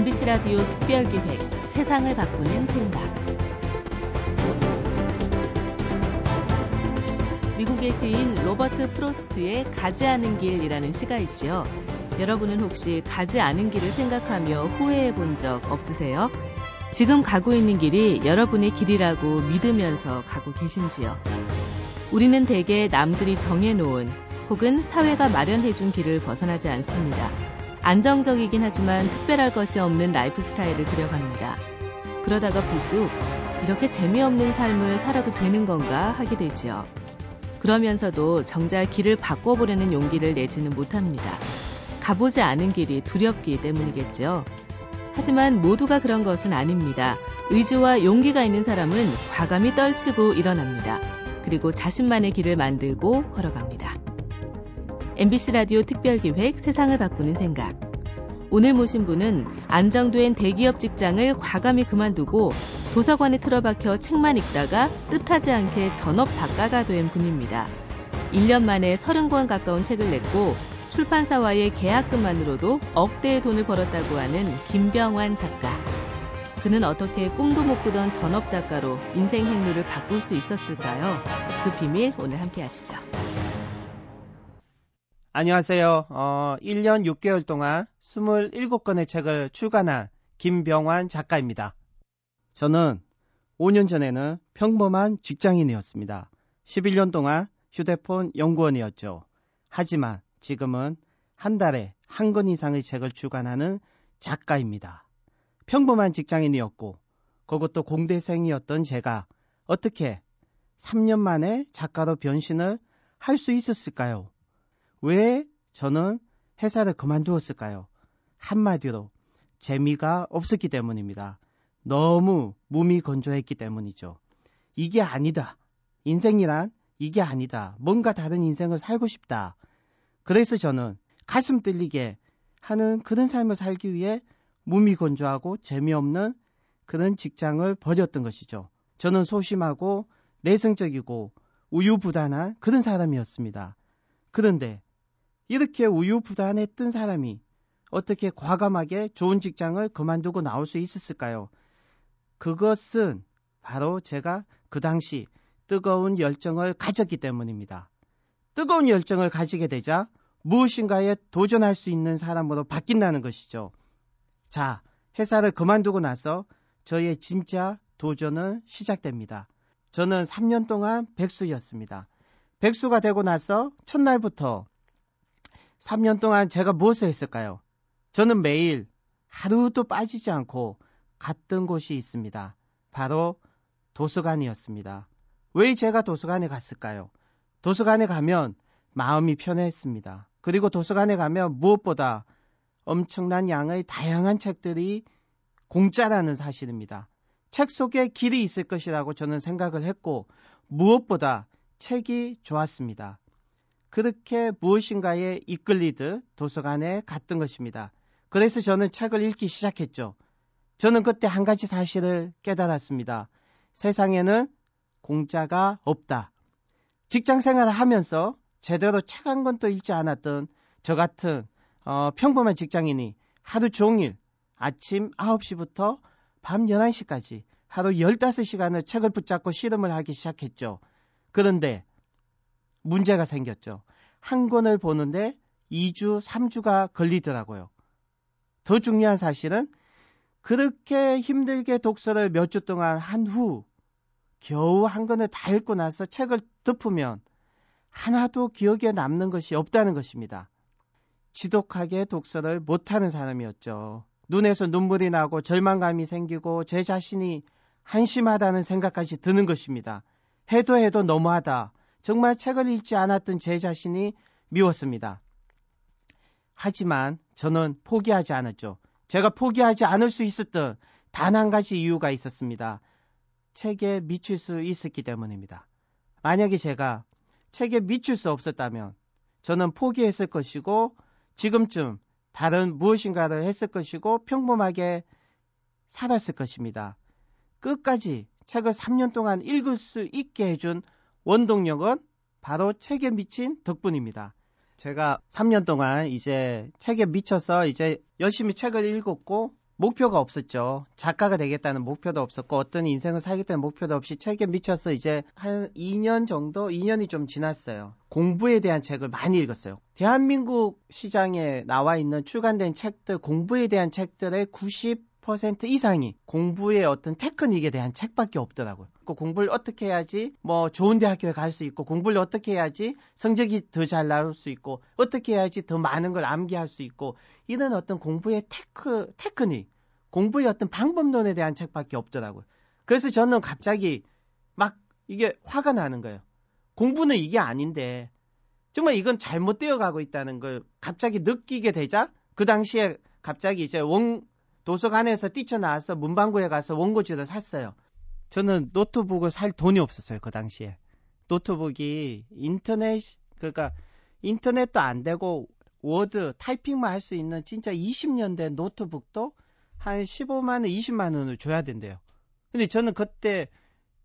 MBC 라디오 특별기획 세상을 바꾸는 생각. 미국의 시인 로버트 프로스트의 가지 않은 길이라는 시가 있지요. 여러분은 혹시 가지 않은 길을 생각하며 후회해 본 적 없으세요? 지금 가고 있는 길이 여러분의 길이라고 믿으면서 가고 계신지요? 우리는 대개 남들이 정해놓은 혹은 사회가 마련해준 길을 벗어나지 않습니다. 안정적이긴 하지만 특별할 것이 없는 라이프 스타일을 그려갑니다. 그러다가 불쑥 이렇게 재미없는 삶을 살아도 되는 건가 하게 되지요. 그러면서도 정작 길을 바꿔보려는 용기를 내지는 못합니다. 가보지 않은 길이 두렵기 때문이겠죠. 하지만 모두가 그런 것은 아닙니다. 의지와 용기가 있는 사람은 과감히 떨치고 일어납니다. 그리고 자신만의 길을 만들고 걸어갑니다. MBC 라디오 특별기획 세상을 바꾸는 생각. 오늘 모신 분은 안정된 대기업 직장을 과감히 그만두고 도서관에 틀어박혀 책만 읽다가 뜻하지 않게 전업 작가가 된 분입니다. 1년 만에 30권 가까운 책을 냈고 출판사와의 계약금만으로도 억대의 돈을 벌었다고 하는 김병환 작가. 그는 어떻게 꿈도 못 꾸던 전업 작가로 인생 행로를 바꿀 수 있었을까요? 그 비밀 오늘 함께 하시죠. 안녕하세요. 어, 1년 6개월 동안 27권의 책을 출간한 김병환 작가입니다. 저는 5년 전에는 평범한 직장인이었습니다. 11년 동안 휴대폰 연구원이었죠. 하지만 지금은 한 달에 한 권 이상의 책을 출간하는 작가입니다. 평범한 직장인이었고 그것도 공대생이었던 제가 어떻게 3년 만에 작가로 변신을 할 수 있었을까요? 왜 저는 회사를 그만두었을까요? 한마디로 재미가 없었기 때문입니다. 너무 몸이 건조했기 때문이죠. 이게 아니다. 인생이란 이게 아니다. 뭔가 다른 인생을 살고 싶다. 그래서 저는 가슴 뚫리게 하는 그런 삶을 살기 위해 몸이 건조하고 재미없는 그런 직장을 버렸던 것이죠. 저는 소심하고 내성적이고 우유부단한 그런 사람이었습니다. 그런데 이렇게 우유부단했던 사람이 어떻게 과감하게 좋은 직장을 그만두고 나올 수 있었을까요? 그것은 바로 제가 그 당시 뜨거운 열정을 가졌기 때문입니다. 뜨거운 열정을 가지게 되자 무엇인가에 도전할 수 있는 사람으로 바뀐다는 것이죠. 자, 회사를 그만두고 나서 저의 진짜 도전은 시작됩니다. 저는 3년 동안 백수였습니다. 백수가 되고 나서 첫날부터 3년 동안 제가 무엇을 했을까요? 저는 매일 하루도 빠지지 않고 갔던 곳이 있습니다. 바로 도서관이었습니다. 왜 제가 도서관에 갔을까요? 도서관에 가면 마음이 편했습니다. 그리고 도서관에 가면 무엇보다 엄청난 양의 다양한 책들이 공짜라는 사실입니다. 책 속에 길이 있을 것이라고 저는 생각을 했고 무엇보다 책이 좋았습니다. 그렇게 무엇인가에 이끌리듯 도서관에 갔던 것입니다. 그래서 저는 책을 읽기 시작했죠. 저는 그때 한 가지 사실을 깨달았습니다. 세상에는 공짜가 없다. 직장 생활을 하면서 제대로 책 한 권도 읽지 않았던 저 같은 어, 평범한 직장인이 하루 종일 아침 9시부터 밤 11시까지 하루 15시간을 책을 붙잡고 실험을 하기 시작했죠. 그런데 문제가 생겼죠. 한 권을 보는데 2주, 3주가 걸리더라고요. 더 중요한 사실은 그렇게 힘들게 독서를 몇 주 동안 한 후 겨우 한 권을 다 읽고 나서 책을 덮으면 하나도 기억에 남는 것이 없다는 것입니다. 지독하게 독서를 못하는 사람이었죠. 눈에서 눈물이 나고 절망감이 생기고 제 자신이 한심하다는 생각까지 드는 것입니다. 해도 해도 너무하다. 정말 책을 읽지 않았던 제 자신이 미웠습니다. 하지만 저는 포기하지 않았죠. 제가 포기하지 않을 수 있었던 단 한 가지 이유가 있었습니다. 책에 미칠 수 있었기 때문입니다. 만약에 제가 책에 미칠 수 없었다면 저는 포기했을 것이고 지금쯤 다른 무엇인가를 했을 것이고 평범하게 살았을 것입니다. 끝까지 책을 3년 동안 읽을 수 있게 해준 원동력은 바로 책에 미친 덕분입니다. 제가 3년 동안 이제 책에 미쳐서 이제 열심히 책을 읽었고 목표가 없었죠. 작가가 되겠다는 목표도 없었고 어떤 인생을 살겠다는 목표도 없이 책에 미쳐서 이제 한 2년 정도, 2년이 좀 지났어요. 공부에 대한 책을 많이 읽었어요. 대한민국 시장에 나와 있는 출간된 책들, 공부에 대한 책들의 90% 이상이 공부의 어떤 테크닉에 대한 책밖에 없더라고요. 그 공부를 어떻게 해야지 뭐 좋은 대학교에 갈 수 있고 공부를 어떻게 해야지 성적이 더 잘 나올 수 있고 어떻게 해야지 더 많은 걸 암기할 수 있고 이런 어떤 공부의 테크 테크닉 공부의 어떤 방법론에 대한 책밖에 없더라고요. 그래서 저는 갑자기 막 이게 화가 나는 거예요. 공부는 이게 아닌데 정말 이건 잘못되어 가고 있다는 걸 갑자기 느끼게 되자 그 당시에 갑자기 이제 원 도서관에서 뛰쳐나와서 문방구에 가서 원고지를 샀어요. 저는 노트북을 살 돈이 없었어요 그 당시에 노트북이 인터넷 그러니까 인터넷도 안 되고 워드 타이핑만 할 수 있는 진짜 20년 된 노트북도 한 15만 원, 20만 원을 줘야 된대요. 근데 저는 그때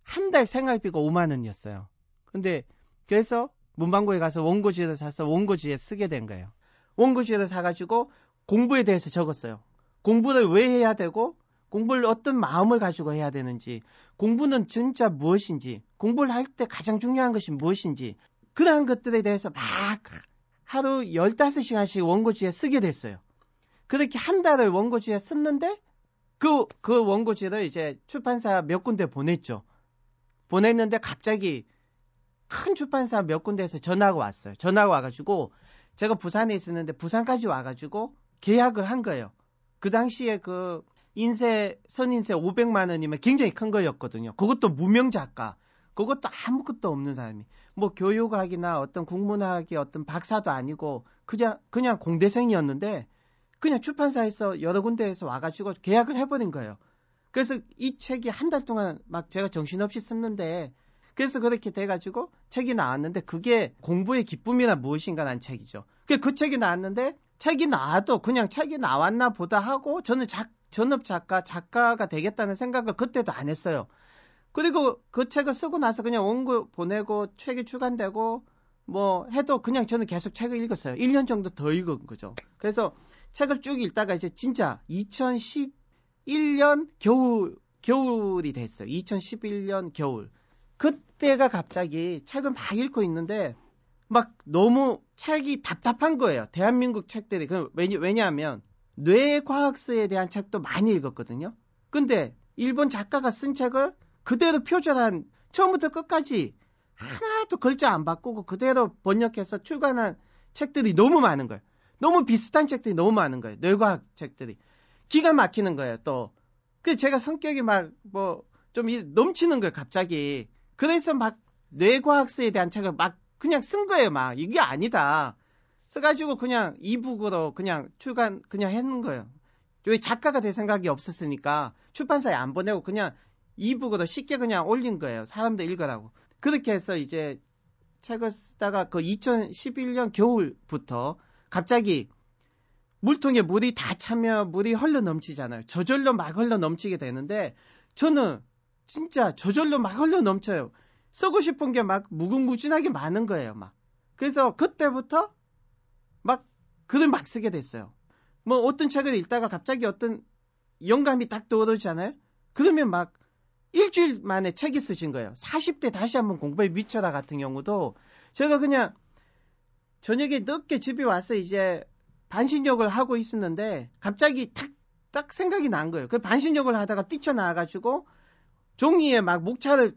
한 달 생활비가 5만 원이었어요. 근데 그래서 문방구에 가서 원고지를 사서 원고지에 쓰게 된 거예요. 원고지를 사가지고 공부에 대해서 적었어요. 공부를 왜 해야 되고 공부를 어떤 마음을 가지고 해야 되는지, 공부는 진짜 무엇인지, 공부를 할 때 가장 중요한 것이 무엇인지, 그러한 것들에 대해서 막 하루 15시간씩 원고지에 쓰게 됐어요. 그렇게 한 달을 원고지에 썼는데, 그, 그 원고지를 이제 출판사 몇 군데 보냈죠. 보냈는데 갑자기 큰 출판사 몇 군데에서 전화가 왔어요. 전화가 와가지고, 제가 부산에 있었는데 부산까지 와가지고 계약을 한 거예요. 그 당시에 그 인쇄 선인쇄 500만 원이면 굉장히 큰 거였거든요. 그것도 무명 작가. 그것도 아무것도 없는 사람이. 뭐 교육학이나 어떤 국문학의 어떤 박사도 아니고 그냥 그냥 공대생이었는데 그냥 출판사에서 여러 군데에서 와가지고 계약을 해버린 거예요. 그래서 이 책이 한 달 동안 막 제가 정신없이 썼는데 그래서 그렇게 돼가지고 책이 나왔는데 그게 공부의 기쁨이나 무엇인가라는 책이죠. 그 책이 나왔는데 책이 나와도 그냥 책이 나왔나 보다 하고 저는 작, 전업 작가, 작가가 되겠다는 생각을 그때도 안 했어요. 그리고 그 책을 쓰고 나서 그냥 원고 보내고 책이 출간되고 뭐 해도 그냥 저는 계속 책을 읽었어요. 1년 정도 더 읽은 거죠. 그래서 책을 쭉 읽다가 이제 진짜 2011년 겨울, 겨울이 됐어요. 2011년 겨울. 그때가 갑자기 책을 막 읽고 있는데 막 너무 책이 답답한 거예요. 대한민국 책들이. 왜냐, 왜냐하면 뇌과학서에 대한 책도 많이 읽었거든요. 근데 일본 작가가 쓴 책을 그대로 표절한 처음부터 끝까지 하나도 글자 안 바꾸고 그대로 번역해서 출간한 책들이 너무 많은 거예요. 너무 비슷한 책들이 너무 많은 거예요. 뇌과학 책들이. 기가 막히는 거예요, 또. 그 제가 성격이 막 뭐 좀 넘치는 거예요, 갑자기. 그래서 막 뇌과학서에 대한 책을 막 그냥 쓴 거예요, 막. 이게 아니다. 써가지고 그냥 이북으로 그냥 출간 그냥 했는 거예요. 왜 작가가 될 생각이 없었으니까 출판사에 안 보내고 그냥 이북으로 쉽게 그냥 올린 거예요. 사람들 읽으라고. 그렇게 해서 이제 책을 쓰다가 그 2011년 겨울부터 갑자기 물통에 물이 다 차면 물이 흘러 넘치잖아요. 저절로 막 흘러 넘치게 되는데 저는 진짜 저절로 막 흘러 넘쳐요. 쓰고 싶은 게 막 무궁무진하게 많은 거예요, 막. 그래서 그때부터 막 글을 막 쓰게 됐어요. 뭐 어떤 책을 읽다가 갑자기 어떤 영감이 딱 떠오르잖아요. 그러면 막 일주일 만에 책이 쓰신 거예요. 40대 다시 한번 공부에 미쳐라 같은 경우도 제가 그냥 저녁에 늦게 집에 와서 이제 반신욕을 하고 있었는데 갑자기 탁, 딱 생각이 난 거예요. 그 반신욕을 하다가 뛰쳐나와가지고 종이에 막 목차를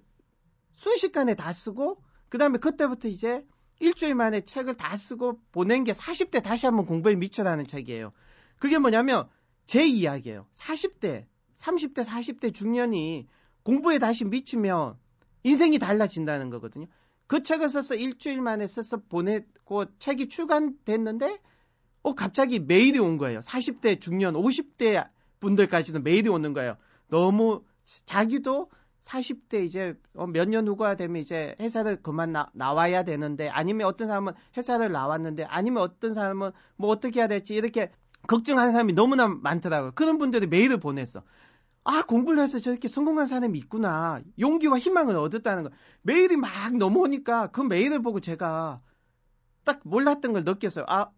순식간에 다 쓰고 그 다음에 그때부터 이제 일주일 만에 책을 다 쓰고 보낸 게 40대 다시 한번 공부에 미쳐라는 책이에요. 그게 뭐냐면 제 이야기예요. 40대, 30대, 40대 중년이 공부에 다시 미치면 인생이 달라진다는 거거든요. 그 책을 써서 일주일 만에 써서 보내고 책이 출간됐는데 어 갑자기 메일이 온 거예요. 40대 중년, 50대 분들까지도 메일이 오는 거예요. 너무 자기도 40대 이제 어, 몇년 후가 되면 이제 회사를 그만 나, 나와야 되는데 아니면 어떤 사람은 회사를 나왔는데 아니면 어떤 사람은 뭐 어떻게 해야 될지 이렇게 걱정하는 사람이 너무나 많더라고요. 그런 분들이 메일을 보냈어. 아, 공부를 해서 저렇게 성공한 사람이 있구나. 용기와 희망을 얻었다는 거. 메일이 막 넘어오니까 그 메일을 보고 제가 딱 몰랐던 걸 느꼈어요. 아,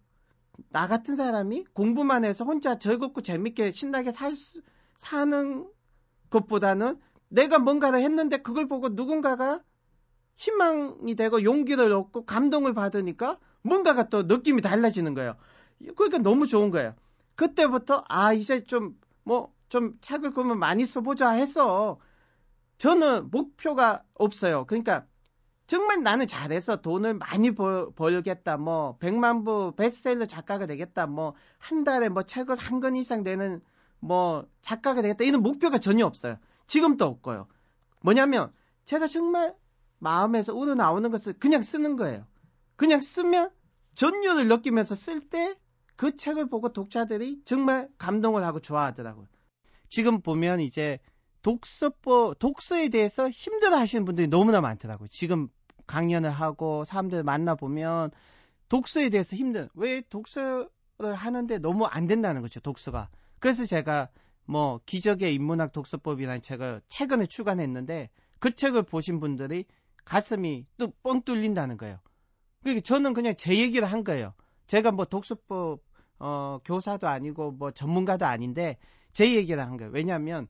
나 같은 사람이 공부만 해서 혼자 즐겁고 재밌게 신나게 살 수, 사는 것보다는 내가 뭔가를 했는데 그걸 보고 누군가가 희망이 되고 용기를 얻고 감동을 받으니까 뭔가가 또 느낌이 달라지는 거예요. 그러니까 너무 좋은 거예요. 그때부터 아 이제 좀 뭐좀 뭐, 책을 그러면 많이 써보자 해서 저는 목표가 없어요. 그러니까 정말 나는 잘해서 돈을 많이 벌, 벌겠다. 뭐 100만 부 베스트셀러 작가가 되겠다. 뭐 한 달에 뭐 책을 한 권 이상 되는 뭐 작가가 되겠다. 이런 목표가 전혀 없어요. 지금도 없고요. 뭐냐면 제가 정말 마음에서 우러나오는 것을 그냥 쓰는 거예요. 그냥 쓰면 전율을 느끼면서 쓸 때 그 책을 보고 독자들이 정말 감동을 하고 좋아하더라고요. 지금 보면 이제 독서법, 독서에 대해서 힘들어 하시는 분들이 너무나 많더라고요. 지금 강연을 하고 사람들 만나보면 독서에 대해서 힘든, 왜 독서를 하는데 너무 안 된다는 거죠, 독서가. 그래서 제가 뭐 기적의 인문학 독서법이라는 책을 최근에 출간했는데 그 책을 보신 분들이 가슴이 또 뻥 뚫린다는 거예요. 그러니까 저는 그냥 제 얘기를 한 거예요. 제가 뭐 독서법 어, 교사도 아니고 뭐 전문가도 아닌데 제 얘기를 한 거예요. 왜냐하면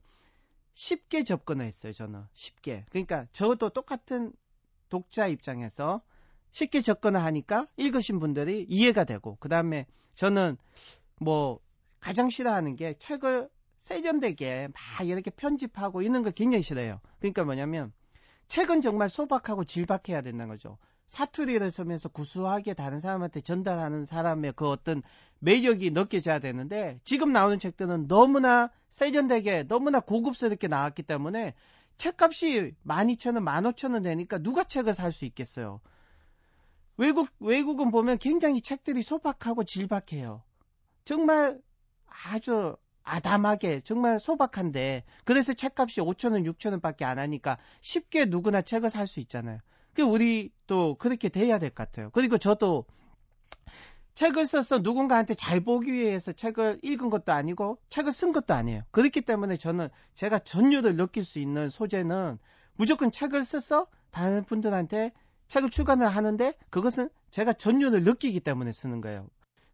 쉽게 접근을 했어요. 저는 쉽게. 그러니까 저도 똑같은 독자 입장에서 쉽게 접근을 하니까 읽으신 분들이 이해가 되고 그 다음에 저는 뭐 가장 싫어하는 게 책을 세련되게 막 이렇게 편집하고 있는 거 굉장히 싫어요. 그러니까 뭐냐면 책은 정말 소박하고 질박해야 된다는 거죠. 사투리를 쓰면서 구수하게 다른 사람한테 전달하는 사람의 그 어떤 매력이 느껴져야 되는데 지금 나오는 책들은 너무나 세련되게 너무나 고급스럽게 나왔기 때문에 책값이 12,000원, 15,000원 되니까 누가 책을 살 수 있겠어요. 외국, 외국은 보면 굉장히 책들이 소박하고 질박해요. 정말 아주 아담하게 정말 소박한데 그래서 책값이 5천 원 6천 원 밖에 안 하니까 쉽게 누구나 책을 살 수 있잖아요. 그 우리 또 그렇게 돼야 될 것 같아요. 그리고 저도 책을 써서 누군가한테 잘 보기 위해서 책을 읽은 것도 아니고 책을 쓴 것도 아니에요. 그렇기 때문에 저는 제가 전율을 느낄 수 있는 소재는 무조건 책을 써서 다른 분들한테 책을 출간을 하는데 그것은 제가 전율을 느끼기 때문에 쓰는 거예요.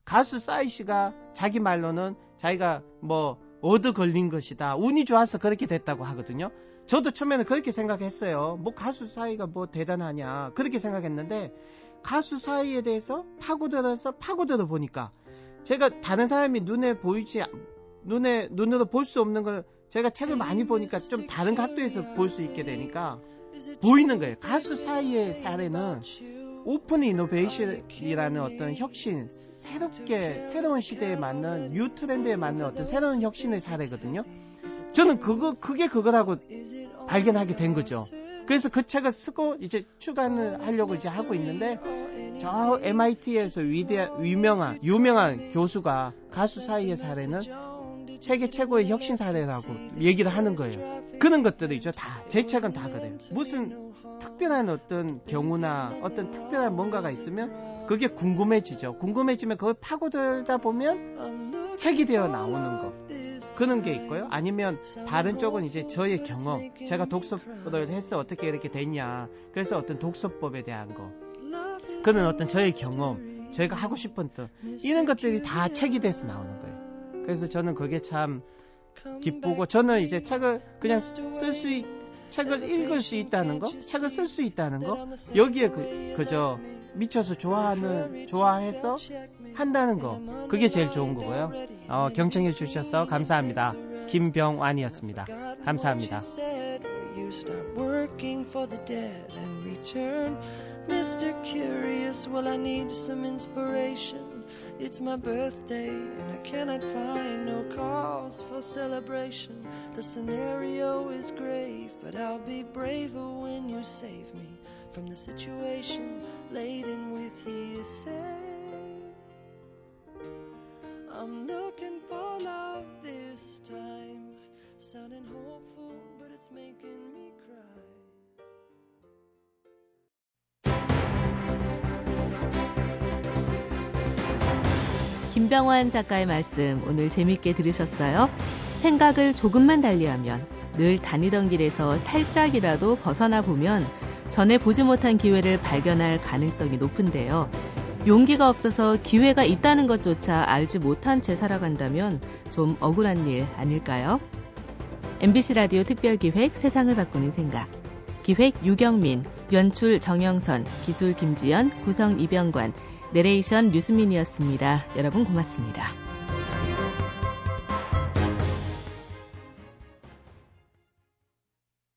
가수 싸이 씨가 자기 말로는 자기가 뭐 얻어 걸린 것이다. 운이 좋아서 그렇게 됐다고 하거든요. 저도 처음에는 그렇게 생각했어요. 뭐 가수 사이가 뭐 대단하냐. 그렇게 생각했는데 가수 사이에 대해서 파고들어서 파고들어 보니까 제가 다른 사람이 눈에 보이지 눈에 눈으로 볼 수 없는 걸 제가 책을 많이 보니까 좀 다른 각도에서 볼 수 있게 되니까 보이는 거예요. 가수 싸이의 사례는 open innovation이라는 어떤 혁신, 새롭게 새로운 시대에 맞는 new 트렌드에 맞는 어떤 새로운 혁신의 사례거든요. 저는 그거 그게 그거라고 발견하게 된 거죠. 그래서 그 책을 쓰고 이제 출간을 하려고 이제 하고 있는데 저 MIT에서 위대 유명한 유명한 교수가 가수 싸이의 사례는 세계 최고의 혁신 사례라고 얘기를 하는 거예요. 그런 것들이죠. 다 제 책은 다 그래요. 무슨 특별한 어떤 경우나 어떤 특별한 뭔가가 있으면 그게 궁금해지죠. 궁금해지면 그걸 파고들다 보면 책이 되어 나오는 거. 그런 게 있고요. 아니면 다른 쪽은 이제 저의 경험. 제가 독서를 해서 어떻게 이렇게 됐냐. 그래서 어떤 독서법에 대한 거. 그런 어떤 저의 경험. 제가 하고 싶었던 이런 것들이 다 책이 돼서 나오는 거예요. 그래서 저는 그게 참 기쁘고 저는 이제 책을 그냥 쓸 수 있, 책을 읽을 수 있다는 거, 책을 쓸 수 있다는 거 여기에 그, 그저 미쳐서 좋아하는 좋아해서 한다는 거 그게 제일 좋은 거고요. 어, 경청해 주셔서 감사합니다. 김병완이었습니다. 감사합니다. Mr. Curious, well, I need some inspiration. It's my birthday, and I cannot find no cause for celebration. The scenario is grave, but I'll be braver when you save me from the situation laden with hearsay. I'm looking for love this time, sounding hopeful, but it's making me 김병환 작가의 말씀 오늘 재밌게 들으셨어요? 생각을 조금만 달리하면 늘 다니던 길에서 살짝이라도 벗어나 보면 전에 보지 못한 기회를 발견할 가능성이 높은데요. 용기가 없어서 기회가 있다는 것조차 알지 못한 채 살아간다면 좀 억울한 일 아닐까요? MBC 라디오 특별기획 세상을 바꾸는 생각. 기획 유경민, 연출 정영선, 기술 김지연, 구성 이병관, 내레이션 류수민이었습니다. 여러분 고맙습니다.